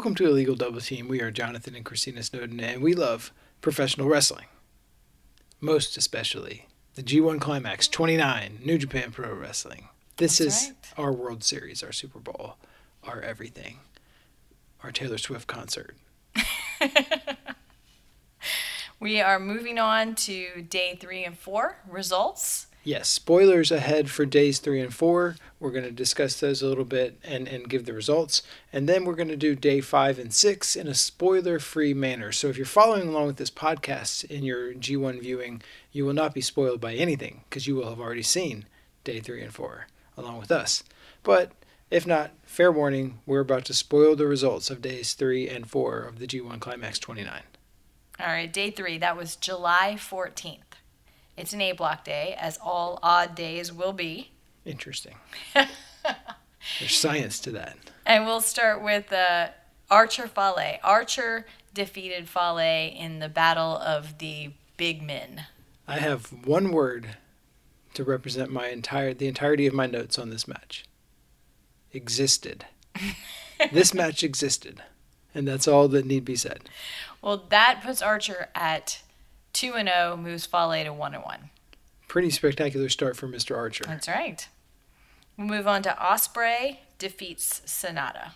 Welcome to Illegal Double Team. We are Jonathan and Christina Snowden, and we love professional wrestling. Most especially the G1 Climax 29, New Japan Pro Wrestling. This That's is right. our World Series, our Super Bowl, our everything, our Taylor Swift concert. We are moving on to day three and four results. Yes, spoilers ahead for days three and four. We're going to discuss those a little bit and, and give the results. And then we're going to do day five and six in a spoiler free manner. So if you're following along with this podcast in your G1 viewing, you will not be spoiled by anything because you will have already seen day three and four along with us. But if not, fair warning, we're about to spoil the results of days three and four of the G1 Climax 29. All right, day three, that was July 14th. It's an A block day, as all odd days will be. Interesting. There's science to that. And we'll start with uh, Archer Fale. Archer defeated Fale in the Battle of the Big Men. I have one word to represent my entire the entirety of my notes on this match. Existed. this match existed. And that's all that need be said. Well, that puts Archer at 2 and 0, moves Fale to 1 and 1. Pretty spectacular start for Mr. Archer. That's right. We'll move on to Ospreay defeats Sanada.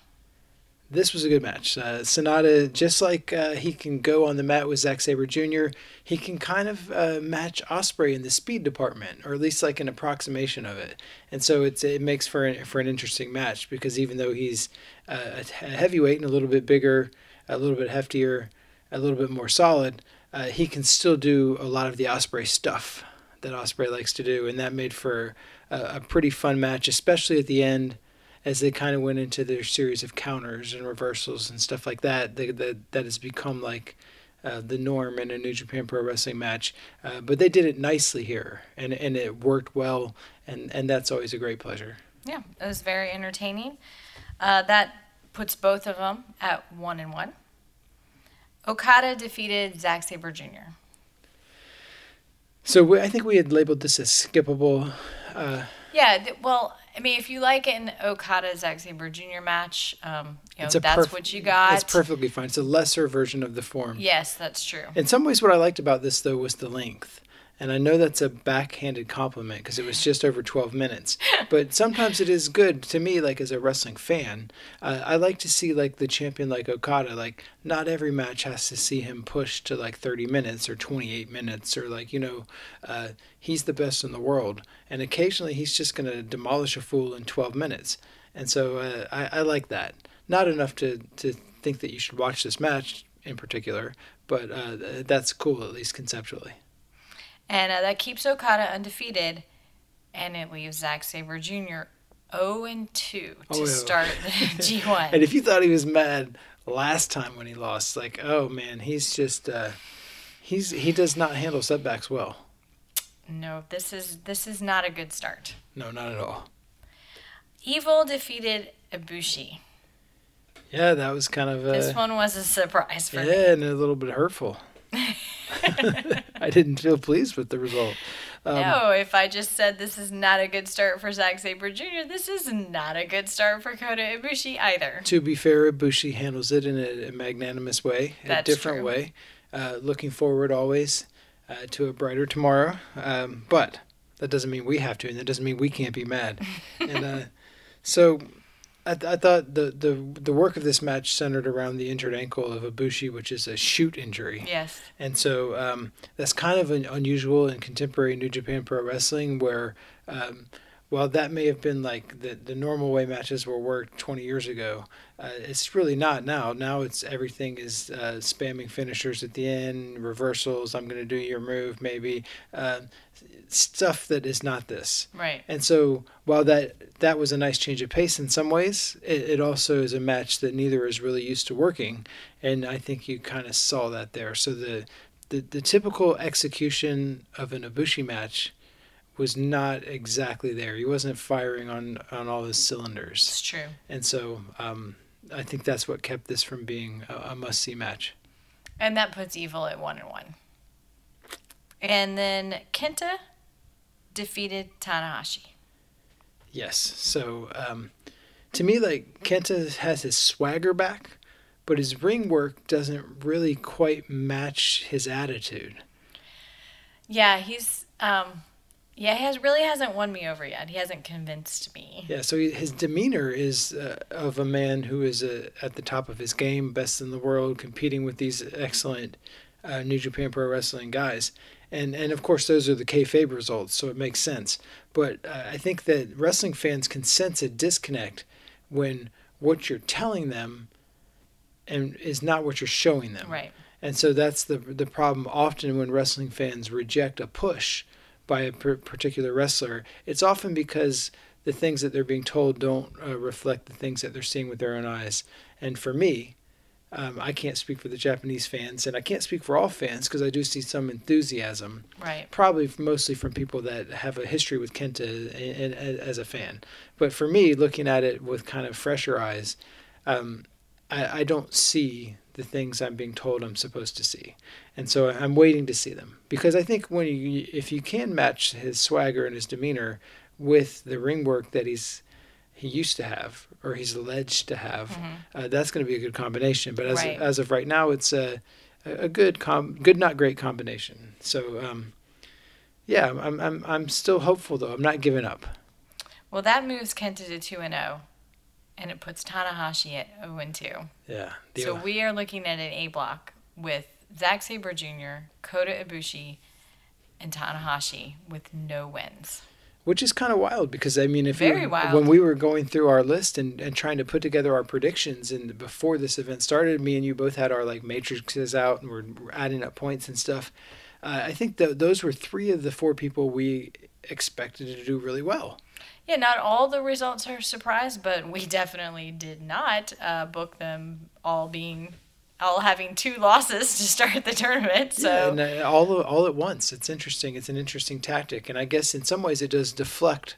This was a good match. Uh, Sanada, just like uh, he can go on the mat with Zack Sabre Jr., he can kind of uh, match Ospreay in the speed department, or at least like an approximation of it. And so it's it makes for an, for an interesting match because even though he's uh, a heavyweight and a little bit bigger, a little bit heftier, a little bit more solid, uh, he can still do a lot of the Ospreay stuff that Ospreay likes to do, and that made for a, a pretty fun match, especially at the end as they kind of went into their series of counters and reversals and stuff like that. They, that that has become like uh, the norm in a New Japan Pro Wrestling match. Uh, but they did it nicely here, and and it worked well, and and that's always a great pleasure. Yeah, it was very entertaining. Uh, that puts both of them at 1 and 1. Okada defeated Zack Sabre Jr. So we, I think we had labeled this as skippable. Uh, Yeah, th- well, I mean, if you like an Okada Zack Sabre Jr. match, um, you know, that's perf- what you got. It's perfectly fine. It's a lesser version of the form. Yes, that's true. In some ways, what I liked about this though was the length. And I know that's a backhanded compliment because it was just over 12 minutes. But sometimes it is good to me, like as a wrestling fan. Uh, I like to see like the champion like Okada. Like not every match has to see him push to like 30 minutes or 28 minutes or like you know, uh, he's the best in the world. And occasionally he's just going to demolish a fool in 12 minutes. And so uh, I, I like that. Not enough to to think that you should watch this match in particular, but uh, that's cool at least conceptually. And uh, that keeps Okada undefeated, and it leaves Zack Sabre Jr. 0 and 2 to Oh, yeah. start the G1. And if you thought he was mad last time when he lost, like, oh man, he's just uh, he's he does not handle setbacks well. no, this is this is not a good start. No, not at all. Evil defeated Ibushi. Yeah, that was kind of This uh, one was a surprise for me. yeah, and a little bit hurtful. I didn't feel pleased with the result. Um, no, if I just said this is not a good start for Zack Sabre Jr., this is not a good start for Kota Ibushi either. To be fair, Ibushi handles it in a, a magnanimous way, a different true. way. Uh, looking forward always uh, to a brighter tomorrow. Um, but that doesn't mean we have to, and that doesn't mean we can't be mad. and uh, so I, th- I thought the, the the work of this match centered around the injured ankle of Ibushi, which is a shoot injury. Yes. And so um, that's kind of an unusual in contemporary New Japan Pro Wrestling, where um, while that may have been like the, the normal way matches were worked 20 years ago, uh, it's really not now. Now it's everything is uh, spamming finishers at the end, reversals. I'm going to do your move, maybe uh, stuff that is not this. Right. And so while that that was a nice change of pace in some ways, it, it also is a match that neither is really used to working, and I think you kind of saw that there. So the, the the typical execution of an Ibushi match was not exactly there. He wasn't firing on on all his cylinders, It's true. and so um, I think that's what kept this from being a, a must see match. And that puts Evil at 1 and 1. And then Kenta defeated Tanahashi. Yes. So um, to me, like Kenta has his swagger back, but his ring work doesn't really quite match his attitude. Yeah, he's um yeah, he has really hasn't won me over yet. He hasn't convinced me. Yeah, so he, his demeanor is uh, of a man who is uh, at the top of his game, best in the world, competing with these excellent uh, New Japan Pro Wrestling guys. And, and of course, those are the kayfabe results, so it makes sense. But uh, I think that wrestling fans can sense a disconnect when what you're telling them and is not what you're showing them. Right. And so that's the the problem often when wrestling fans reject a push by a per- particular wrestler. It's often because the things that they're being told don't uh, reflect the things that they're seeing with their own eyes. And for me, um, I can't speak for the Japanese fans, and I can't speak for all fans because I do see some enthusiasm. Right. Probably mostly from people that have a history with Kenta and, and, as a fan. But for me, looking at it with kind of fresher eyes, um, I, I don't see the things I'm being told I'm supposed to see, and so I'm waiting to see them because I think when you if you can match his swagger and his demeanor with the ring work that he's he used to have or he's alleged to have, Mhm. uh, that's going to be a good combination. But as Right. as of right now, it's a a good com good not great combination. So um, yeah, I'm I'm I'm still hopeful though. I'm not giving up. Well, that moves Kenta to 2 and 0 and it puts Tanahashi at 0 and 2. Yeah. So we are looking at an A block with Zack Sabre Jr., Kota Ibushi, and Tanahashi with no wins. Which is kind of wild because I mean, if Very you, wild. when we were going through our list and, and trying to put together our predictions, and before this event started, me and you both had our like matrices out and we're adding up points and stuff. Uh, I think that those were three of the four people we expected to do really well. Yeah, not all the results are a surprise, but we definitely did not uh, book them all being all having two losses to start the tournament. So yeah, and uh, all all at once. It's interesting. It's an interesting tactic, and I guess in some ways it does deflect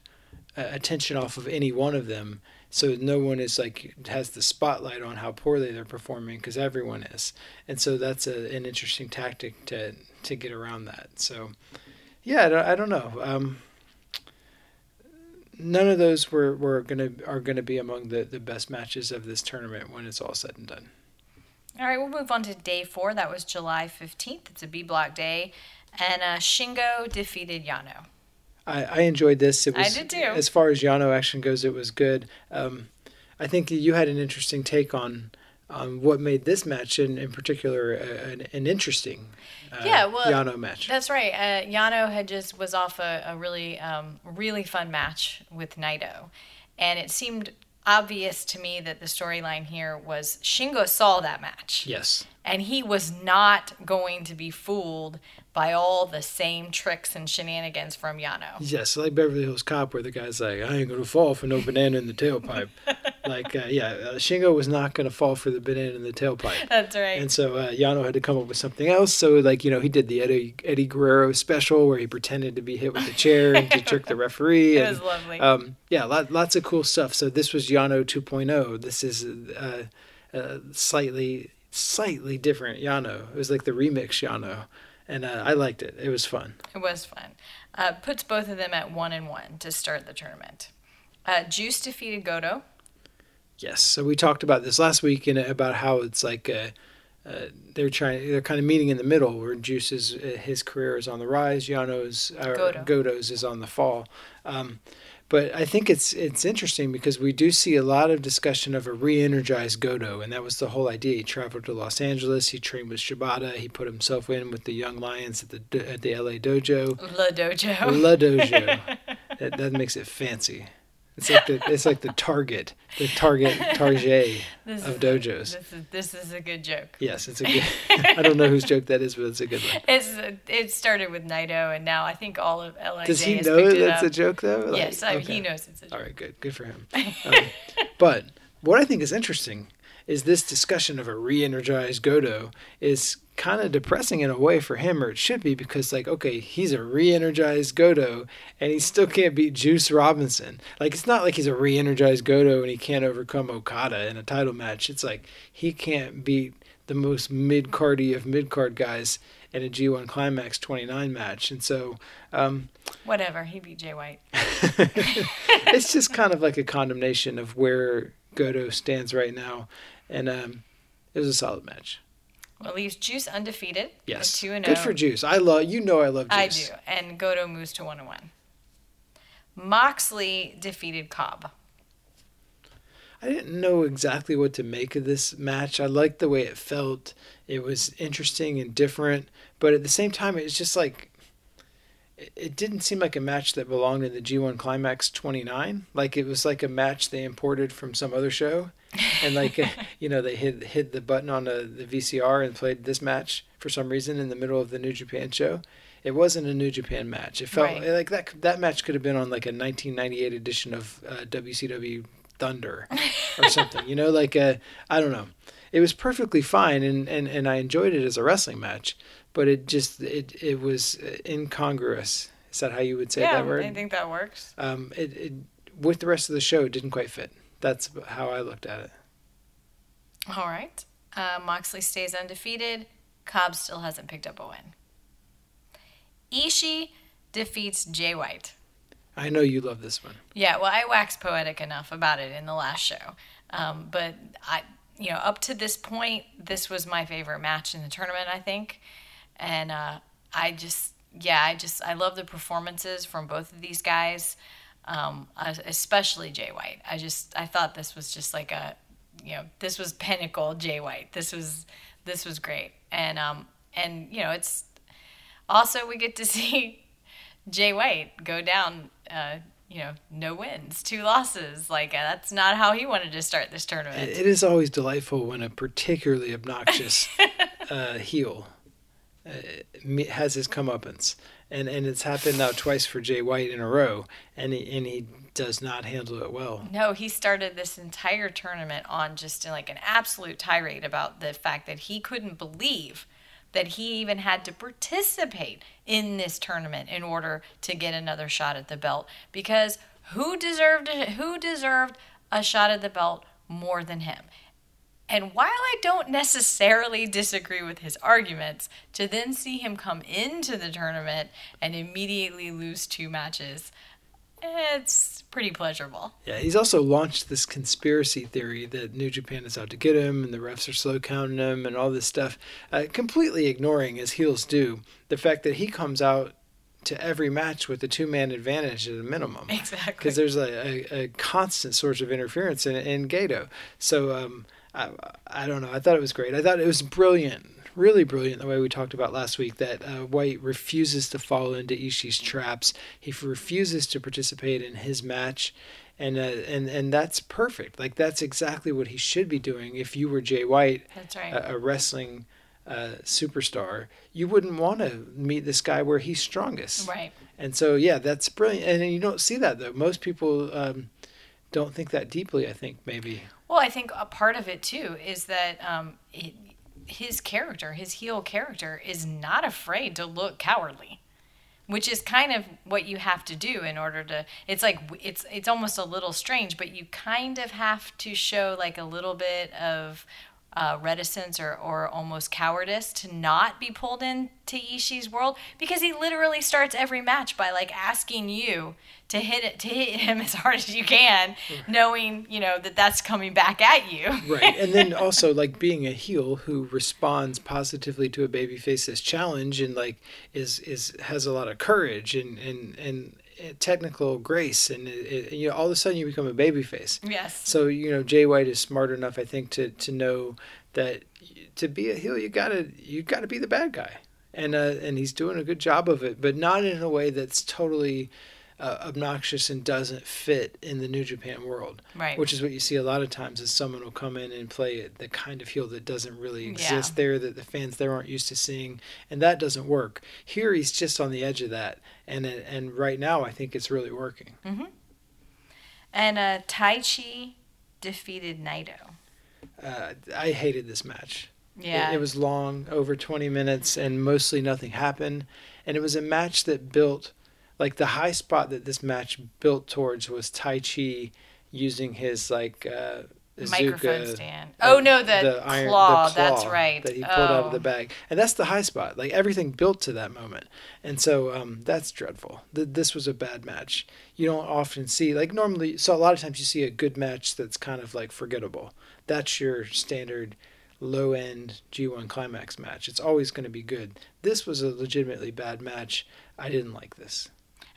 uh, attention off of any one of them, so no one is like has the spotlight on how poorly they're performing because everyone is, and so that's a, an interesting tactic to to get around that. So, yeah, I don't, I don't know. Um, none of those were, were gonna are gonna be among the, the best matches of this tournament when it's all said and done. All right, we'll move on to day four. That was July 15th. It's a B block day. And uh, Shingo defeated Yano. I, I enjoyed this. It I did too. as far as Yano action goes, it was good. Um, I think you had an interesting take on on what made this match, in, in particular, an, an interesting uh, Yeah, well, Yano match. That's right. Uh, Yano had just was off a, a really, um, really fun match with Naito. And it seemed obvious to me that the storyline here was Shingo saw that match. Yes. And he was not going to be fooled by all the same tricks and shenanigans from Yano. Yes, like Beverly Hills Cop, where the guy's like, "I ain't gonna fall for no banana in the tailpipe." like, uh, yeah, uh, Shingo was not gonna fall for the banana in the tailpipe. That's right. And so uh, Yano had to come up with something else. So, like, you know, he did the Eddie, Eddie Guerrero special where he pretended to be hit with a chair and to trick the referee. it and, was lovely. um, yeah, lot, lots of cool stuff. So this was Yano 2.0. This is uh, uh, slightly, slightly different Yano. It was like the remix Yano, and uh, I liked it. It was fun. It was fun. Uh, puts both of them at one and one to start the tournament. Uh, Juice defeated Goto. Yes. So we talked about this last week and about how it's like uh, uh, they're trying, they're kind of meeting in the middle where Juice's uh, his career is on the rise, Yano's uh, Goto. Goto's is on the fall. Um, but I think it's it's interesting because we do see a lot of discussion of a re-energized Goto, and that was the whole idea. He traveled to Los Angeles. He trained with Shibata. He put himself in with the young lions at the at the LA dojo. La Dojo. La Dojo. that, that makes it fancy. It's like the it's like the Target, the Target Target This of is- dojos. This is this is a good joke. Yes, it's a good. I don't know whose joke that is, but it's a good one. It's it started with Naito, and now I think all of LIJ Does he know that's a joke though? Like, yes, I, okay. he knows it's a joke. All right, good, good for him. Um, but what I think is interesting is this discussion of a re-energized Goto is kind of depressing in a way for him, or it should be, because like, okay, he's a re-energized Goto, and he still can't beat Juice Robinson. Like, it's not like he's a re-energized Goto and he can't overcome Okada in a title match. It's like he can't beat the most mid-cardy of mid-card guys in a G1 Climax 29 match, and so. Um, Whatever. He beat Jay White. it's just kind of like a condemnation of where Goto stands right now, and um, It was a solid match. Well, leaves Juice undefeated. Yes. Two and Good oh. for Juice. I love you know I love Juice. I do. And Goto moves to one and one. Moxley defeated Cobb. I didn't know exactly what to make of this match. I liked the way it felt. It was interesting and different, but at the same time, it was just like it- it didn't seem like a match that belonged in the G1 Climax 29. Like it was like a match they imported from some other show, and like you know they hit hit the button on the, the VCR and played this match for some reason in the middle of the New Japan show. It wasn't a New Japan match. It felt Right. like that. That match could have been on like a 1998 edition of uh, WCW Thunder or something. You know, like uh, I don't know. It was perfectly fine, and, and, and I enjoyed it as a wrestling match, but it just it it was incongruous. Is that how you would say yeah, that word? I think that works. um, it, it with the rest of the show, it didn't quite fit. That's how I looked at it. All right. Uh, Moxley stays undefeated. Cobb still hasn't picked up a win. Ishii defeats Jay White. I know you love this one. Yeah, well, I waxed poetic enough about it in the last show, um, but I, you know, up to this point, this was my favorite match in the tournament. I think, and uh, I just, yeah, I just, I love the performances from both of these guys, um, especially Jay White. I just, I thought this was just like a, you know, this was pinnacle Jay White. This was, this was great, and um, and you know, it's also we get to see Jay White go down, uh, you know, no wins, two losses. Like uh, that's not how he wanted to start this tournament. It it is always delightful when a particularly obnoxious uh, heel uh, has his comeuppance, and and it's happened now twice for Jay White in a row, and he and he does not handle it well. No, he started this entire tournament on just like an absolute tirade about the fact that he couldn't believe that he even had to participate in this tournament in order to get another shot at the belt because who deserved who deserved a shot at the belt more than him? And while I don't necessarily disagree with his arguments, to then see him come into the tournament and immediately lose two matches, it's pretty pleasurable. Yeah, he's also launched this conspiracy theory that New Japan is out to get him and the refs are slow counting him and all this stuff, uh, completely ignoring, as heels do, the fact that he comes out to every match with a two man advantage at a minimum. Exactly. Because there's a, a, a constant source of interference in, in Gedo. So um, I, I don't know. I thought it was great. I thought it was brilliant. Really brilliant the way we talked about last week that uh, White refuses to fall into Ishii's traps. He refuses to participate in his match, and uh, and and that's perfect. Like that's exactly what he should be doing. If you were Jay White, That's right. a, a wrestling uh, superstar, you wouldn't want to meet this guy where he's strongest. right. And so, yeah, that's brilliant. And you don't see that though. Most people um, don't think that deeply. I think maybe. Well, I think a part of it too is that um, it, his character, his heel character, is not afraid to look cowardly, which is kind of what you have to do in order to. It's like it's it's almost a little strange, but you kind of have to show like a little bit of. Uh, reticence or, or almost cowardice to not be pulled into Ishii's world because he literally starts every match by like asking you to hit it to hit him as hard as you can, knowing you know that that's coming back at you. Right. And then also like being a heel who responds positively to a babyface's challenge and like is is has a lot of courage and and and technical grace and it, it, you know all of a sudden you become a babyface. yes. So you know Jay White is smart enough, I think, to to know that to be a heel, you gotta you gotta be the bad guy, and uh, and he's doing a good job of it, but not in a way that's totally uh, obnoxious and doesn't fit in the New Japan world. Right. Which is what you see a lot of times is someone will come in and play the kind of heel that doesn't really exist Yeah. there, that the fans there aren't used to seeing, and that doesn't work. Here he's just on the edge of that, and and right now I think it's really working. Mm-hmm. And uh, Taichi defeated Naito. Uh, I hated this match. Yeah. It, it was long, over 20 minutes, and mostly nothing happened. And it was a match that built, like the high spot that this match built towards was Taichi using his like uh, microphone stand. uh, Oh no, the, iron- claw, the That's claw right. That he pulled out of Oh. the bag, and that's the high spot. Like everything built to that moment, and so um, that's dreadful. Th- this was a bad match. You don't often see like normally. So a lot of times you see a good match that's kind of like forgettable. That's your standard low end G1 climax match. It's always going to be good. This was a legitimately bad match. I didn't like this.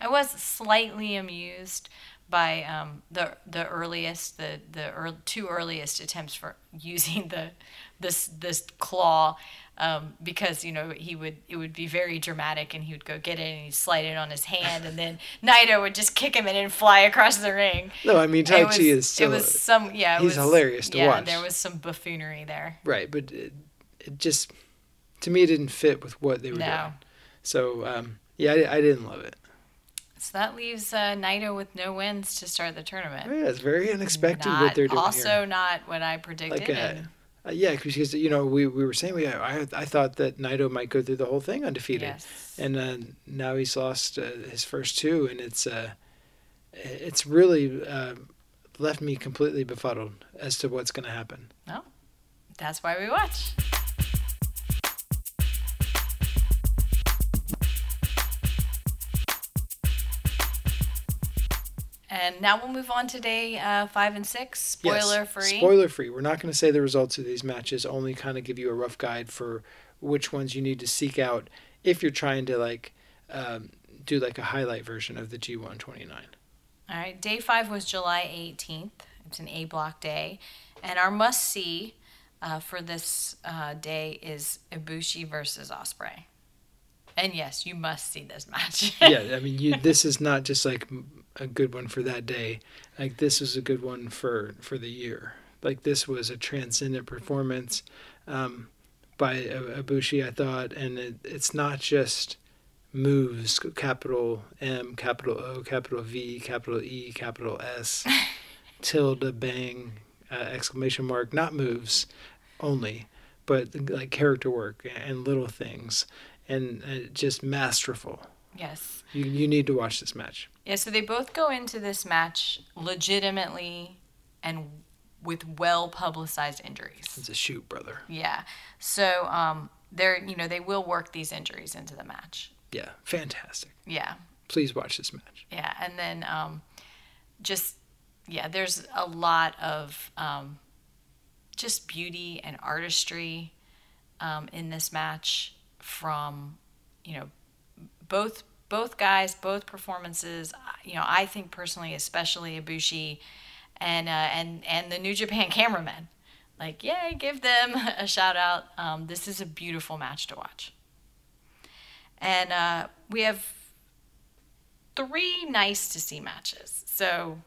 I was slightly amused by um, the the earliest the the early, two earliest attempts for using the this this claw um, because you know he would it would be very dramatic and he would go get it and he'd slide it on his hand and then Naito would just kick him and fly across the ring. No, I mean Taichi is still it was some yeah it he's was, hilarious to yeah, watch. there was some buffoonery there. right, but it, it just to me it didn't fit with what they were No. doing. So um, yeah, I, I didn't love it. So that leaves uh, Naito with no wins to start the tournament. Yeah, it's very unexpected Not, what they're doing also here. not what I predicted. Like, uh, and- Uh, yeah, because you know we, we were saying we I I thought that Naito might go through the whole thing undefeated, yes. and uh, now he's lost uh, his first two, and it's uh, it's really left me completely befuddled as to what's going to happen. Well, that's why we watch. And now we'll move on to day uh, five and six. Spoiler Yes, free. Spoiler free. We're not going to say the results of these matches. Only kind of give you a rough guide for which ones you need to seek out if you're trying to like um, do like a highlight version of the G129. All right. Day five was July 18th. It's an A block day. And our must see uh, for this uh, day is Ibushi versus Ospreay. And yes, you must see this match. yeah, I mean, you. This is not just like a good one for that day. Like this is a good one for for the year. Like this was a transcendent performance um, by Ibushi, I thought, and it, it's not just moves, capital M, capital O, capital V, capital E, capital S, tilde, bang, uh, exclamation mark. Not moves only, but like character work and little things, and uh, just masterful. Yes. You you need to watch this match. Yeah, so they both go into this match legitimately and with well publicized injuries. It's a shoot, brother. Yeah. So um they're you know, they will work these injuries into the match. Yeah, fantastic. Yeah. Please watch this match. Yeah. And then um just yeah, there's a lot of um just beauty and artistry um, in this match from you know both both guys, both performances. You know, I think personally, especially Ibushi and uh, and and the New Japan cameraman. Like, yay, give them a shout out. Um, this is a beautiful match to watch. And uh, we have three nice to see matches. So,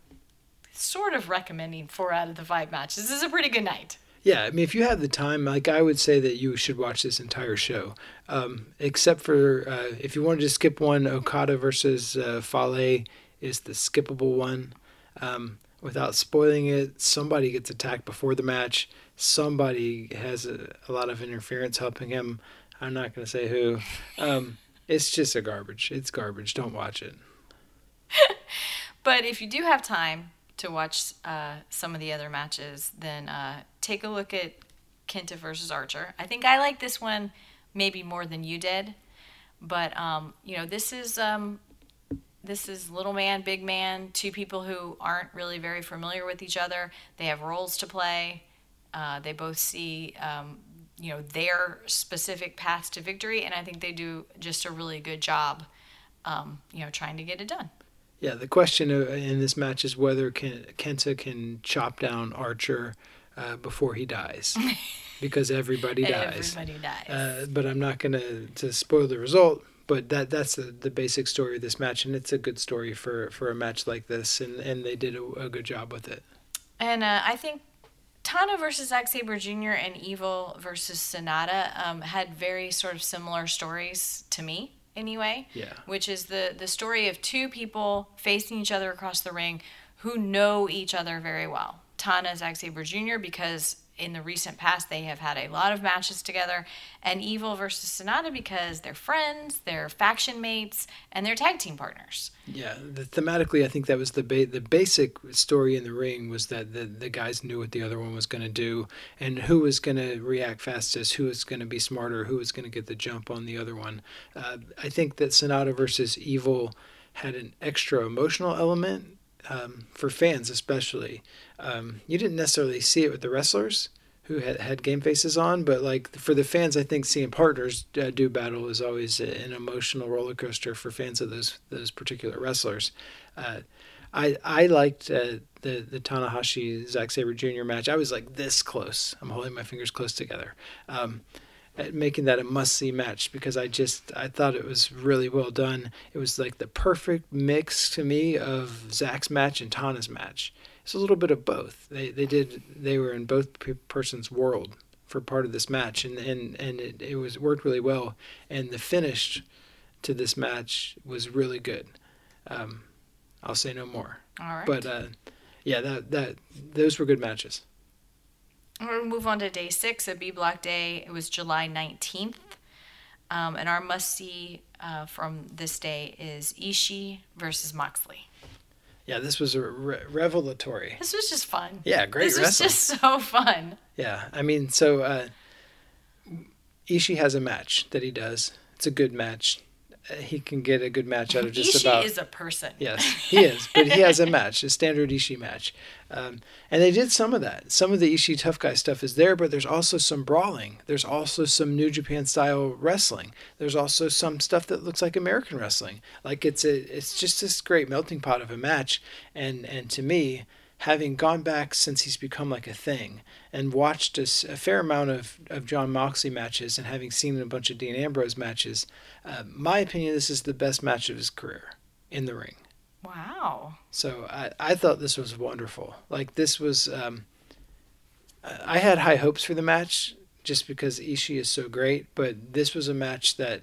sort of recommending four out of the five matches. This is a pretty good night. Yeah, I mean, if you have the time, like I would say that you should watch this entire show, um, except for uh, if you wanted to skip one. Okada versus uh, Fale is the skippable one. Um, without spoiling it, somebody gets attacked before the match. Somebody has a, a lot of interference helping him. I'm not going to say who. Um, it's just a garbage. It's garbage. Don't watch it. But if you do have time to watch uh, some of the other matches, then uh, take a look at Kenta versus Archer. I think I like this one maybe more than you did, but um, you know this is um, this is little man, big man, two people who aren't really very familiar with each other. They have roles to play. Uh, they both see um, you know their specific paths to victory, and I think they do just a really good job. Um, you know, trying to get it done. Yeah, the question uh, in this match is whether Ken, Kenta can chop down Archer uh, before he dies, because everybody dies. Everybody dies. Uh, but I'm not going to to spoil the result. But that that's the, the basic story of this match, and it's a good story for, for a match like this, and, and they did a, a good job with it. And uh, I think Tana versus Zack Sabre Jr. and Evil versus Sanada um, had very sort of similar stories to me, anyway. Yeah. Which is the the story of two people facing each other across the ring who know each other very well. Tana Zack Sabre Jr. because in the recent past they have had a lot of matches together, and Evil versus Sanada because they're friends, they're faction mates, and they're tag team partners. Yeah, the, thematically, I think that was the ba- the basic story in the ring was that the the guys knew what the other one was going to do, and who was going to react fastest, who was going to be smarter, who was going to get the jump on the other one. Uh, I think that Sanada versus Evil had an extra emotional element um, for fans, especially. Um, you didn't necessarily see it with the wrestlers, who had, had game faces on, but like for the fans, I think seeing partners uh, do battle is always an emotional roller coaster for fans of those those particular wrestlers. Uh, I I liked uh, the the Tanahashi Zack Sabre Jr. match. I was like this close. I'm holding my fingers close together. Um, making that a must see match because I just I thought it was really well done. It was like the perfect mix to me of Zack's match and Tana's match. It's a little bit of both. They they did they were in both person's world for part of this match and and and it, it was worked really well and the finish to this match was really good. Um, I'll say no more. All right. But uh, yeah, that that those were good matches. We're going move on to day six, a B block day. It was July 19th. Um, and our must see uh, from this day is Ishii versus Moxley. Yeah, this was a re- revelatory. This was just fun. Yeah, great This wrestling. was just so fun. Yeah, I mean, so uh, Ishii has a match that he does. It's a good match. He can get a good match out of just Ishii about. is a person. Yes, he is, but he has a match, a standard Ishii match, um, and they did some of that. Some of the Ishii tough guy stuff is there, but there's also some brawling. There's also some New Japan style wrestling. There's also some stuff that looks like American wrestling. Like it's a, it's just this great melting pot of a match, and and to me, having gone back since he's become like a thing and watched a fair amount of, of John Moxley matches and having seen a bunch of Dean Ambrose matches, uh, my opinion, this is the best match of his career in the ring. Wow. So I, I thought this was wonderful. Like this was, um, I I had high hopes for the match just because Ishii is so great, but this was a match that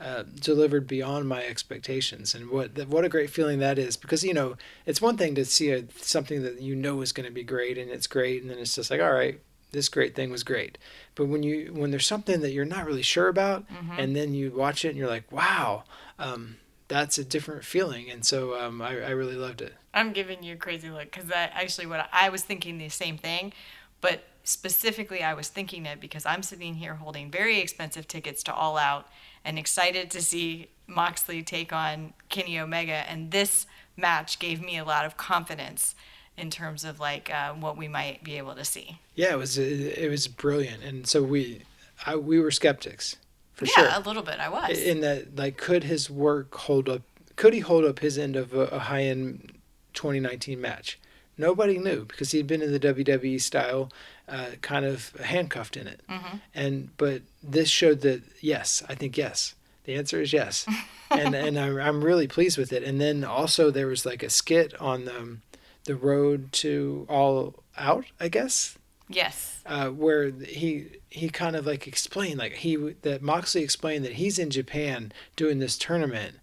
uh, delivered beyond my expectations. And what what a great feeling that is because you know it's one thing to see a, something that you know is going to be great and it's great, and then it's just like all right, this great thing was great. But when you when there's something that you're not really sure about, and then you watch it and you're like, wow. Um, that's a different feeling, and so um, I, I really loved it. I'm giving you a crazy look because I actually what I, I was thinking the same thing, but specifically I was thinking it because I'm sitting here holding very expensive tickets to All Out and excited to see Moxley take on Kenny Omega, and this match gave me a lot of confidence in terms of like uh, what we might be able to see. Yeah, it was it was brilliant, and so we I, we were skeptics for yeah, sure. a little bit. I was. In that, like, could his work hold up? Could he hold up his end of a, a high end 2019 match? Nobody knew because he'd been in the WWE style, uh, kind of handcuffed in it. Mhm. And but this showed that yes, I think yes. The answer is yes, and and I'm I'm really pleased with it. And then also there was like a skit on the the road to All Out, I guess yes. uh, where he he kind of like explained like he that Moxley explained that he's in Japan doing this tournament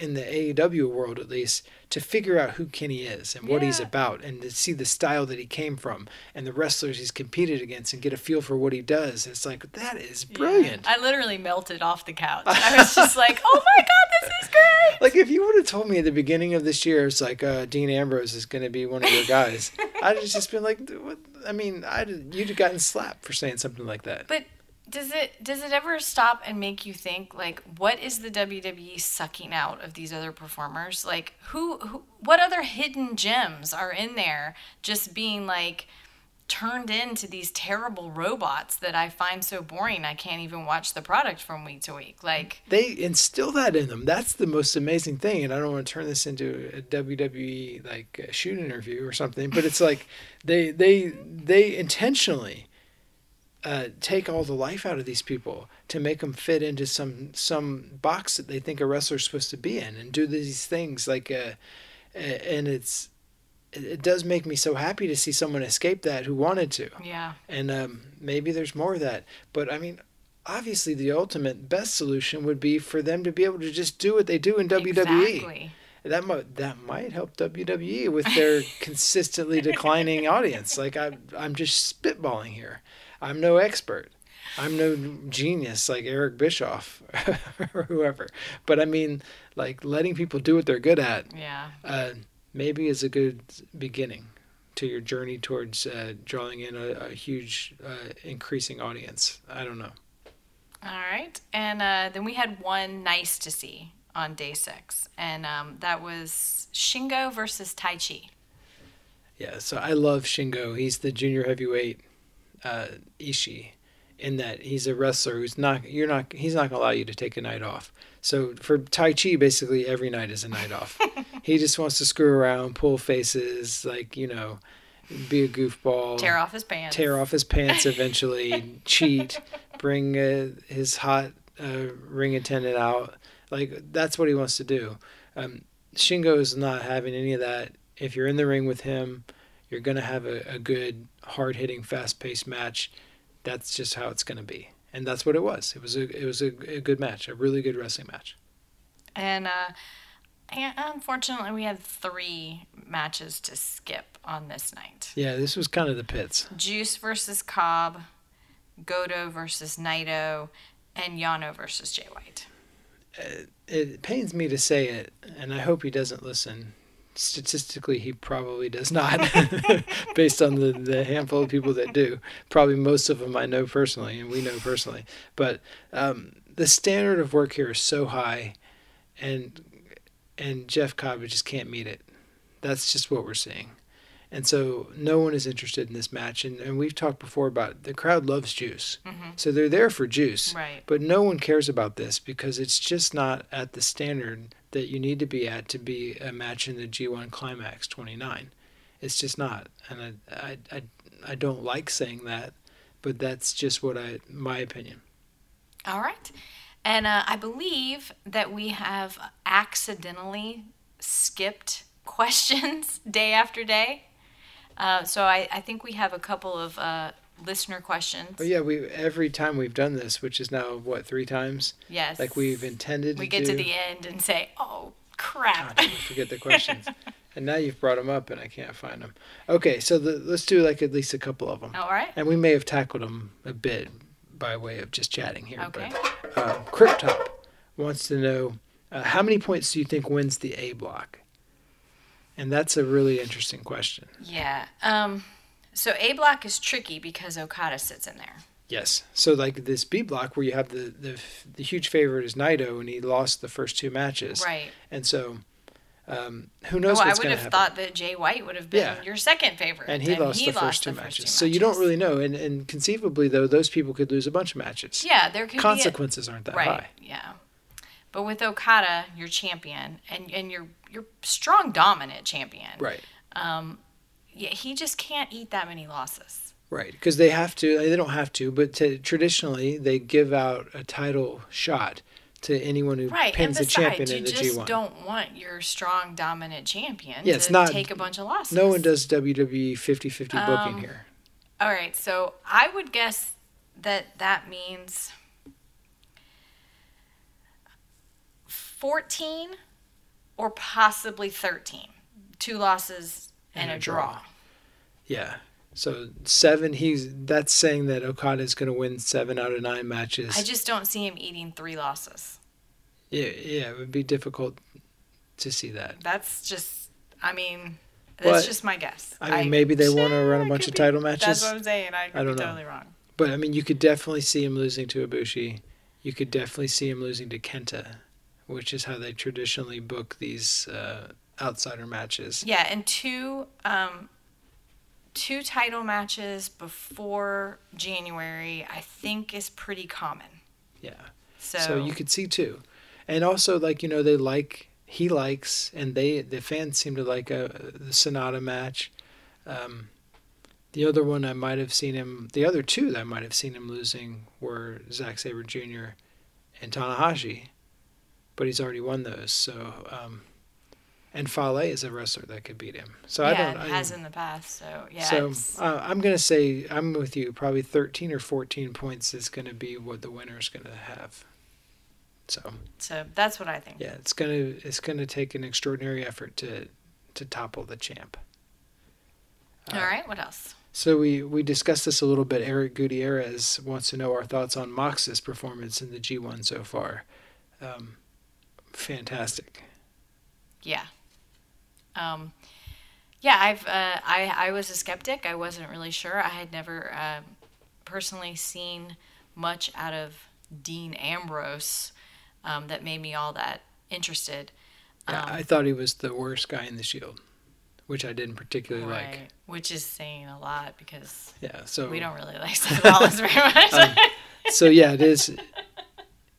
in the AEW world at least to figure out who Kenny is and what he's about and to see the style that he came from and the wrestlers he's competed against and get a feel for what he does. It's like that is brilliant. I literally melted off the couch. I was just like, "Oh my god, this is great!" Like if you would have told me at the beginning of this year, it's like uh, Dean Ambrose is going to be one of your guys, I'd have just been like, what? I mean, I'd you'd have gotten slapped for saying something like that. But does it does it ever stop and make you think like what is the WWE sucking out of these other performers? Like who, who what other hidden gems are in there just being like turned into these terrible robots that I find so boring I can't even watch the product from week to week. Like they instill that in them. That's the most amazing thing. And I don't want to turn this into a WWE like a shoot interview or something, but it's like they they they intentionally uh, take all the life out of these people to make them fit into some some box that they think a wrestler's supposed to be in, and do these things like, uh, and it's it does make me so happy to see someone escape that who wanted to yeah. and um, maybe there's more of that. But I mean, obviously, the ultimate best solution would be for them to be able to just do what they do in WWE. That might that might help WWE with their consistently declining audience. Like I'm I'm just spitballing here. I'm no expert. I'm no genius like Eric Bischoff or whoever. But I mean, like letting people do what they're good at Yeah. uh, maybe is a good beginning to your journey towards uh, drawing in a, a huge uh, increasing audience. I don't know. All right. And uh, then we had one nice to see on day six, and um, that was Shingo versus Taichi. Yeah, so I love Shingo. He's the junior heavyweight uh, Ishii in that he's a wrestler who's not you're not he's not gonna allow you to take a night off. So for Taichi, basically every night is a night off. he just wants to screw around, pull faces, like you know, be a goofball, Tear off his pants. tear off his pants eventually, cheat, bring uh, his hot uh, ring attendant out. Like that's what he wants to do. Um, Shingo is not having any of that. If you're in the ring with him, you're gonna have a, a good, hard hitting, fast paced match. That's just how it's gonna be, and that's what it was. It was a it was a, a good match, a really good wrestling match. And uh, unfortunately, we had three matches to skip on this night. Yeah, this was kind of the pits. Juice versus Cobb, Goto versus Naito, and Yano versus Jay White. It pains me to say it, and I hope he doesn't listen. Statistically, he probably does not, based on the, the handful of people that do. Probably most of them I know personally, and we know personally. But um, the standard of work here is so high, and and Jeff Cobb just can't meet it. That's just what we're seeing. And so no one is interested in this match. And, and we've talked before about the crowd loves juice. So they're there for juice. Right. But no one cares about this because it's just not at the standard that you need to be at to be a match in the G1 Climax 29. It's just not. And I, I, I, I don't like saying that, but that's just what I, my opinion. All right. And uh, I believe that we have accidentally skipped questions day after day. Uh, so I, I think we have a couple of uh, listener questions. But yeah, we every time we've done this, which is now what three times, Yes. like we've intended. We to get do, to the end and say, oh, crap. God, I forget the questions, and now you've brought them up, and I can't find them. Okay, so the, let's do like at least a couple of them, All right. and we may have tackled them a bit by way of just chatting here. Okay. But uh, Cryptop wants to know uh, how many points do you think wins the A block? And that's a really interesting question. Yeah. Um, so A block is tricky because Okada sits in there. Yes. So like this B block where you have the the, the huge favorite is Naito and he lost the first two matches. Right. And so um, who knows Oh, I would have happen. thought that Jay White would have been Yeah. your second favorite. and he lost the first two the matches. two So you don't really know and and conceivably though those people could lose a bunch of matches. Yeah, there could Consequences aren't be that a, right. high. Yeah. But with Okada, your champion, and and your your strong dominant champion. Right. Yeah, he just can't eat that many losses. Right, because they have to. They don't have to, but to, traditionally they give out a title shot to anyone who Right, pins besides, champion you in the just G1. You just don't want your strong dominant champion Yeah, to it's not- take a bunch of losses. No one does WWE 50-50 Um, booking here. All right, so I would guess that that means 14 or possibly 13. Two losses and, a, draw. Yeah. So seven. He's that's saying that Okada is going to win seven out of nine matches. I just don't see him eating three losses. yeah, yeah. It would be difficult to see that. That's just, I mean, that's But, just my guess. I mean, maybe they want to run a I bunch of be- title matches. That's what I'm saying. I could I don't be know. totally wrong. But I mean, you could definitely see him losing to Ibushi. You could definitely see him losing to Kenta, which is how they traditionally book these uh, outsider matches. Yeah, and two um, two title matches before January, I think, is pretty common. Yeah. So, So you could see two, and also like you know they like he likes and they the fans seem to like a the Sanada match. Um, the other one I might have seen him. The other two that I might have seen him losing were Zack Sabre Jr. and Tanahashi, but he's already won those. So um, and Fale is a wrestler that could beat him. So I don't. Yeah, it I, has in the past. So yeah, so uh, I'm gonna say I'm with you. Probably 13 or 14 points is gonna be what the winner is gonna have. So so that's what I think. yeah, it's gonna it's gonna take an extraordinary effort to to topple the champ. Uh, All right, what else? So we we discussed this a little bit. Eric Gutierrez wants to know our thoughts on Mox's performance in the G1 so far. Um, fantastic. Yeah. Um, yeah, I've uh, I I was a skeptic. I wasn't really sure. I had never um personally seen much out of Dean Ambrose um, that made me all that interested. Yeah, Um, I thought he was the worst guy in the Shield. which I didn't particularly like. Which is saying a lot because Yeah, so we don't really like Seth Rollins very much. Um, so yeah, it is.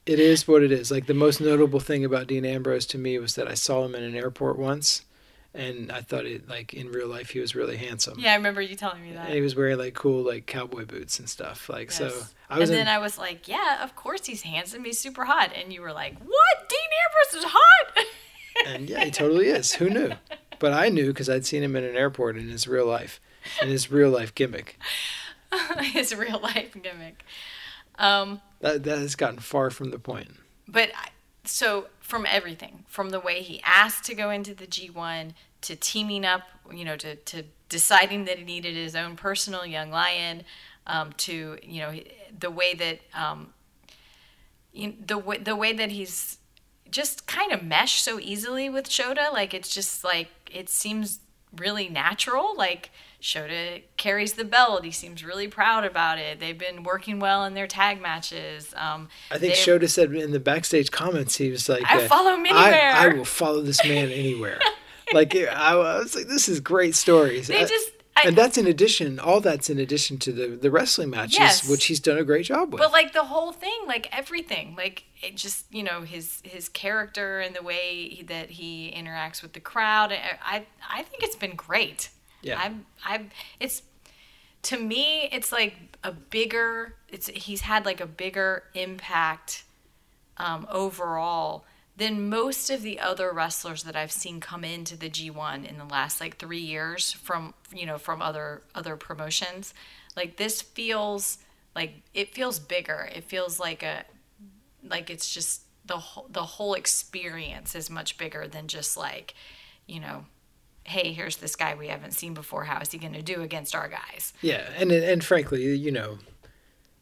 It is what it is. Like the most notable thing about Dean Ambrose to me was that I saw him in an airport once, and I thought it like in real life he was really handsome. yeah, I remember you telling me that. And he was wearing like cool like cowboy boots and stuff. Like so, I was and in, then I was like, yeah, of course he's handsome. He's super hot. And you were like, what? Dean Ambrose is hot? and yeah, he totally is. Who knew? But I knew because I'd seen him in an airport in his real life, in his real life gimmick. His real life gimmick. Um, That that has gotten far from the point. but so from everything, from the way he asked to go into the G1 to teaming up, you know, to, to deciding that he needed his own personal young lion, um, to you know the way that um, the way the way that he's just kind of mesh so easily with Shota. Like it's just like it seems really natural. Like Shota carries the belt. He seems really proud about it. They've been working well in their tag matches. Um, I think Shota said in the backstage comments he was like, I uh, follow him I, I will follow this man anywhere. like I, I was like, this is great stories. They just- I- and that's in addition. All that's in addition to the the wrestling matches, Yes. which he's done a great job with. But like the whole thing, like everything, like it just you know his his character and the way he, that he interacts with the crowd. I I, I think it's been great. Yeah. I'm I'm it's to me it's like a bigger it's he's had like a bigger impact um, overall than most of the other wrestlers that I've seen come into the G1 in the last like 3 years from you know from other other promotions. Like this feels like it feels bigger. It feels like a like it's just the whole the whole experience is much bigger than just like you know hey here's this guy we haven't seen before. How is he going to do against our guys? Yeah, and and frankly, you know,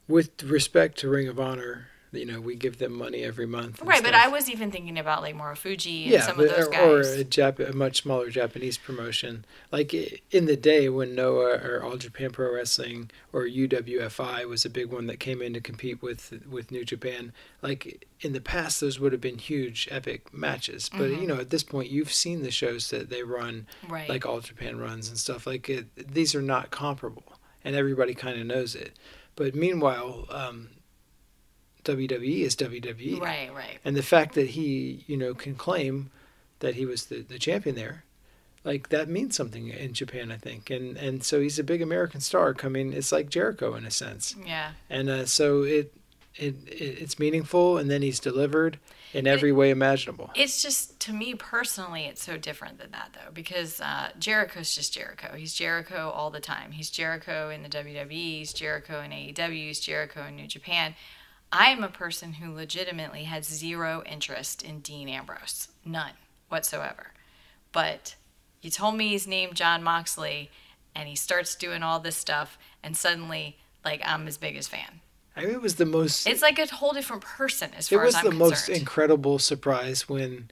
with respect to Ring of Honor, you know, we give them money every month. right but stuff. i was even thinking about like Morofuji and yeah, some but- of those or, guys or a, Jap- a much smaller Japanese promotion. Like in the day when Noah or All Japan Pro Wrestling or UWFI was a big one that came in to compete with with New Japan. Like in the past, those would have been huge, epic matches. But Mm-hmm. you know, at this point, you've seen the shows that they run, Right. like All Japan runs and stuff. Like it, these are not comparable, and everybody kind of knows it. But meanwhile, um, WWE is WWE. right right And the fact that he, you know, can claim that he was the, the champion there, like that means something in Japan, I think. And and so he's a big American star coming. It's like Jericho in a sense. yeah And uh, so it, it it it's meaningful, and then he's delivered in every way imaginable. it's just to me personally it's so different than that though because uh, jericho's just jericho he's jericho all the time he's jericho in the wwe he's jericho in aew he's jericho in new japan i am a person who legitimately has zero interest in dean ambrose none whatsoever but you told me he's named jon moxley and he starts doing all this stuff and suddenly like i'm his biggest fan I mean, it was the most. it's like a whole different person as far as i'm concerned. It was the most incredible surprise when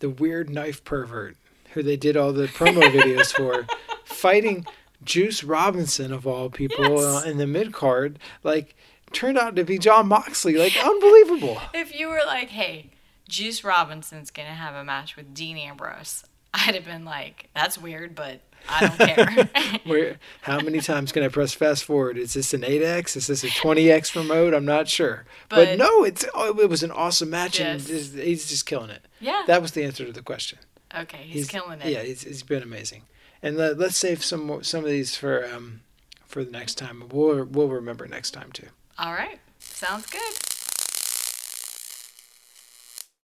the weird knife pervert, who they did all the promo videos for, fighting Juice Robinson of all people Yes. uh, in the mid card, like turned out to be Jon Moxley. Like unbelievable. If you were like, hey, Juice Robinson's going to have a match with Dean Ambrose, I'd have been like, that's weird, but I don't care. Where how many times can I press fast forward? Is this an 8x? Is this a 20x remote? I'm not sure. But, But- no, it's oh, it was an awesome match, and he's- he's just killing it. yeah. That was the answer to the question. okay, he's, killing it. Yeah, he's, he's been amazing. And let, let's save some more, some of these for um for the next time. We'll we'll remember next time too. All right. Sounds good.